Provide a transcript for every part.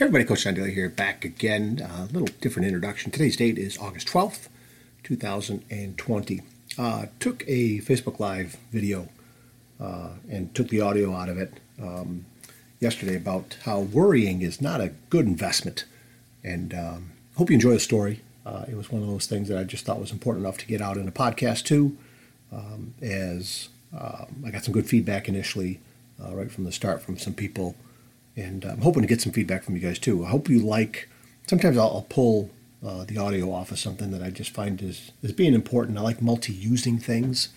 Hey everybody, Coach John Daly here, back again. A little different introduction. Today's date is August 12th, 2020. Uh, took a Facebook Live video uh, and took the audio out of it um, yesterday about how worrying is not a good investment. And um, hope you enjoy the story. Uh, it was one of those things that I just thought was important enough to get out in a podcast too, um, as um, I got some good feedback initially, uh, right from the start, from some people and I'm hoping to get some feedback from you guys too. I hope you like. Sometimes I'll, I'll pull uh, the audio off of something that I just find is is being important. I like multi-using things,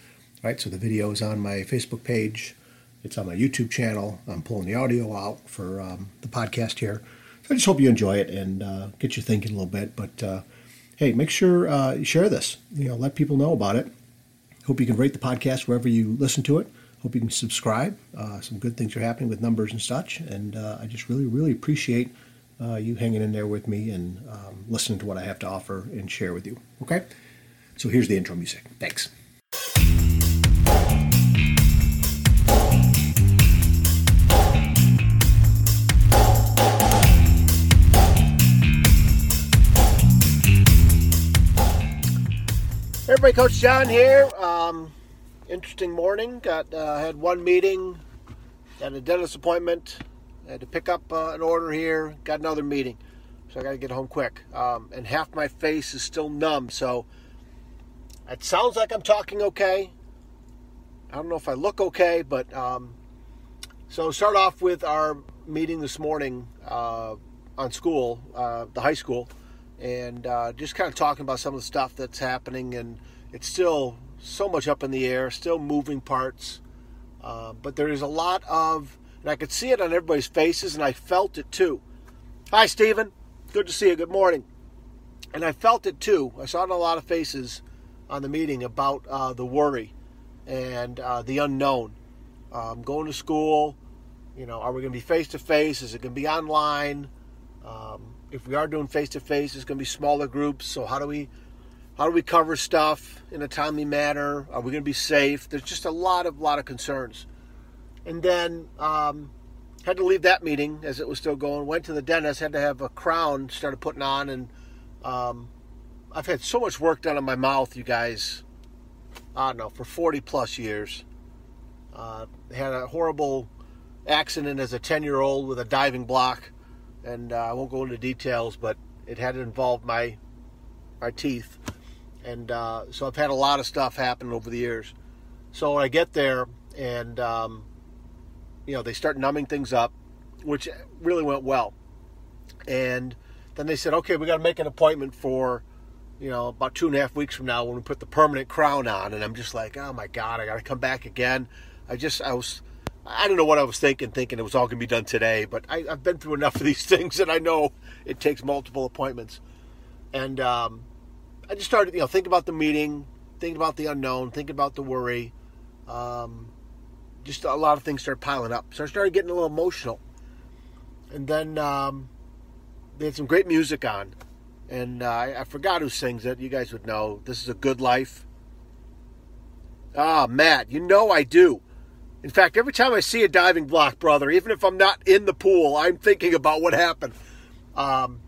right? So the video is on my Facebook page. It's on my YouTube channel. I'm pulling the audio out for um, the podcast here. So I just hope you enjoy it and uh, get you thinking a little bit. But uh, hey, make sure uh, you share this. You know, let people know about it. Hope you can rate the podcast wherever you listen to it. Hope you can subscribe. Uh, some good things are happening with numbers and such. And uh, I just really, really appreciate uh, you hanging in there with me and um, listening to what I have to offer and share with you. Okay? So here's the intro music. Thanks. Everybody, Coach John here. Um, interesting morning. Got uh, had one meeting, got a dentist appointment. had to pick up uh, an order here. Got another meeting, so I got to get home quick. Um, and half my face is still numb, so it sounds like I'm talking okay. I don't know if I look okay, but um, so start off with our meeting this morning uh, on school, uh, the high school, and uh, just kind of talking about some of the stuff that's happening and it's still so much up in the air, still moving parts. Uh, but there is a lot of, and I could see it on everybody's faces, and I felt it too. Hi, Stephen. Good to see you. Good morning. And I felt it too. I saw it in a lot of faces on the meeting about uh, the worry and uh, the unknown. Um, going to school, you know, are we going to be face to face? Is it going to be online? Um, if we are doing face to face, it's going to be smaller groups. So how do we how do we cover stuff in a timely manner? Are we going to be safe? There's just a lot of lot of concerns. And then um, had to leave that meeting as it was still going. Went to the dentist. Had to have a crown started putting on, and um, I've had so much work done on my mouth, you guys. I don't know for 40 plus years. Uh, had a horrible accident as a 10 year old with a diving block, and uh, I won't go into details, but it had involved my my teeth and uh, so I've had a lot of stuff happen over the years. So I get there, and um, you know they start numbing things up, which really went well. And then they said, okay, we got to make an appointment for, you know, about two and a half weeks from now when we put the permanent crown on. And I'm just like, oh my god, I got to come back again. I just I was. I don't know what I was thinking, thinking it was all going to be done today, but I, have been through enough of these things that I know it takes multiple appointments. And um, I just started, you know, thinking about the meeting, thinking about the unknown, thinking about the worry. Um, just a lot of things started piling up. So I started getting a little emotional. And then um, they had some great music on. And uh, I, I, forgot who sings it. You guys would know. This is a good life. Ah, Matt, you know I do. In fact, every time I see a diving block, brother, even if I'm not in the pool, I'm thinking about what happened. Um,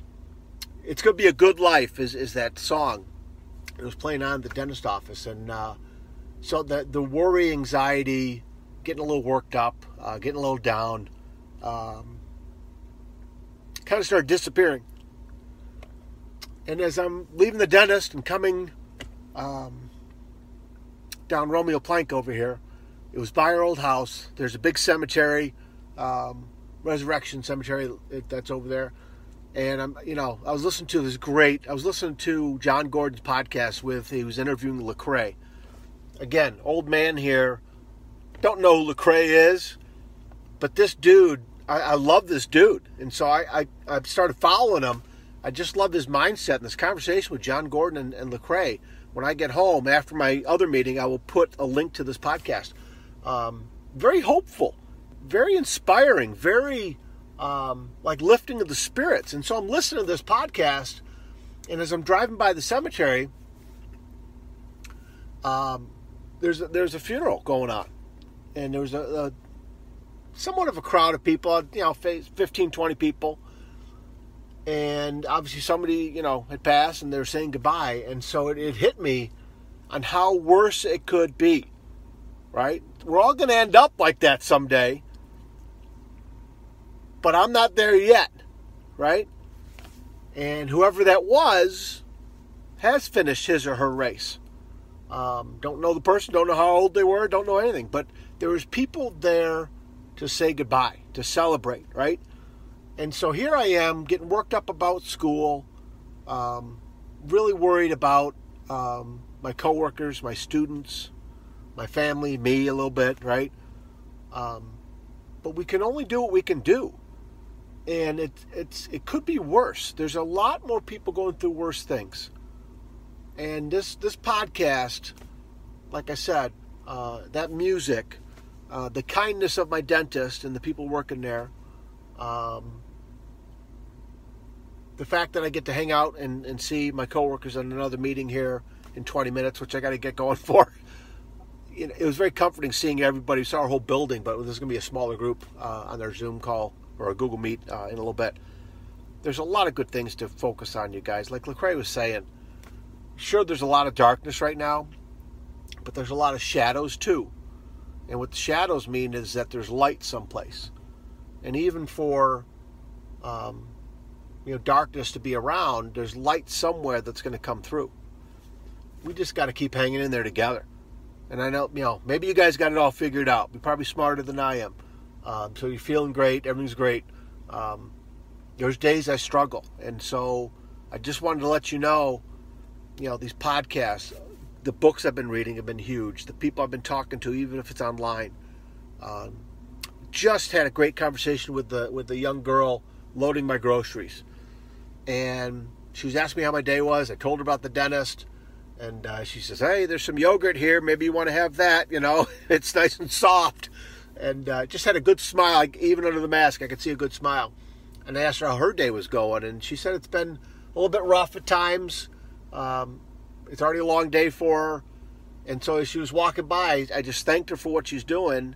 it's to be a good life is, is that song. It was playing on the dentist office and uh, so the, the worry anxiety getting a little worked up uh, getting a little down um, kind of started disappearing. And as i'm leaving the dentist and coming um, down romeo plank over here it was by our old house. There's a big cemetery um, resurrection cemetery that's over there and I'm, you know, I was listening to this great. I was listening to Jon Gordon's podcast with he was interviewing Lecrae. Again, old man here. Don't know who Lecrae is, but this dude, I, I love this dude, and so I, I, I started following him. I just love his mindset and this conversation with Jon Gordon and, and Lecrae. When I get home after my other meeting, I will put a link to this podcast. Um, very hopeful, very inspiring, very um, like lifting of the spirits. And so I'm listening to this podcast, and as I'm driving by the cemetery, um, there's a, there's a funeral going on, and there was a, a somewhat of a crowd of people, you know, 15, 20 people. and obviously somebody you know had passed and they're saying goodbye and so it, it hit me on how worse it could be right we're all going to end up like that someday but i'm not there yet right? And whoever that was has finished his or her race. Um, don't know the person don't know how old they were don't know anything. But there was people there to say goodbye to celebrate right? And so here I am getting worked up about school, um, really worried about um, my coworkers, my students, my family, me a little bit, right? Um, but we can only do what we can do, and it it's it could be worse. There's a lot more people going through worse things, and this this podcast, like I said, uh, that music, uh, the kindness of my dentist and the people working there. Um, the fact that I get to hang out and, and see my coworkers in another meeting here in 20 minutes, which I got to get going for. It was very comforting seeing everybody. We saw our whole building, but there's going to be a smaller group uh, on their Zoom call or a Google Meet uh, in a little bit. There's a lot of good things to focus on, you guys. Like Lecrae was saying, sure, there's a lot of darkness right now, but there's a lot of shadows too. And what the shadows mean is that there's light someplace. And even for um, you know darkness to be around, there's light somewhere that's going to come through. We just got to keep hanging in there together. And I know, you know, maybe you guys got it all figured out. You're probably smarter than I am. Um, so you're feeling great. Everything's great. Um, there's days I struggle, and so I just wanted to let you know, you know, these podcasts, the books I've been reading have been huge. The people I've been talking to, even if it's online. Um, just had a great conversation with the with the young girl loading my groceries and she was asking me how my day was. I told her about the dentist, and uh, she says, "Hey, there's some yogurt here. Maybe you want to have that. You know, it's nice and soft." And uh, just had a good smile, even under the mask. I could see a good smile. And I asked her how her day was going, and she said it's been a little bit rough at times. Um, it's already a long day for her, and so as she was walking by, I just thanked her for what she's doing,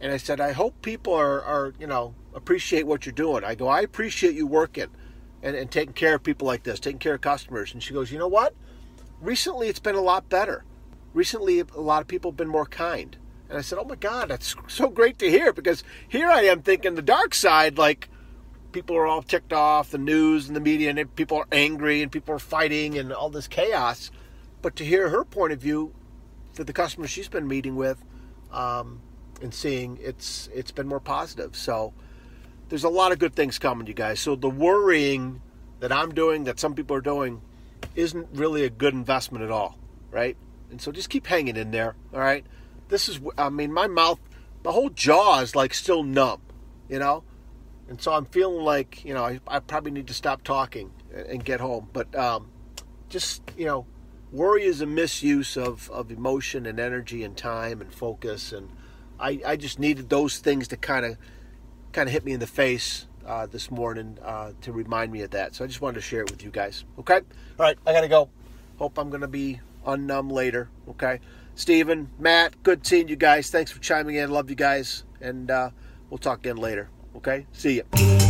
and I said, "I hope people are, are you know appreciate what you're doing." I go, "I appreciate you working." and, and taking care of people like this, taking care of customers. And she goes, you know what? Recently, it's been a lot better. Recently, a lot of people have been more kind. And I said, oh my God, that's so great to hear because here I am thinking the dark side, like people are all ticked off, the news and the media, and people are angry and people are fighting and all this chaos. But to hear her point of view for the customers she's been meeting with um, and seeing, it's it's been more positive. So there's a lot of good things coming, you guys. So the worrying that I'm doing, that some people are doing, isn't really a good investment at all, right? And so just keep hanging in there, all right? This is, I mean, my mouth, my whole jaw is like still numb, you know? And so I'm feeling like, you know, I, I probably need to stop talking and get home. But um, just, you know, worry is a misuse of, of emotion and energy and time and focus. And I, I just needed those things to kind of kind of hit me in the face uh, this morning uh, to remind me of that. So I just wanted to share it with you guys. Okay? All right, I got to go. Hope I'm going to be unnumb later. Okay? Stephen, Matt, good seeing you guys. Thanks for chiming in. Love you guys. And uh, we'll talk again later. Okay? See you.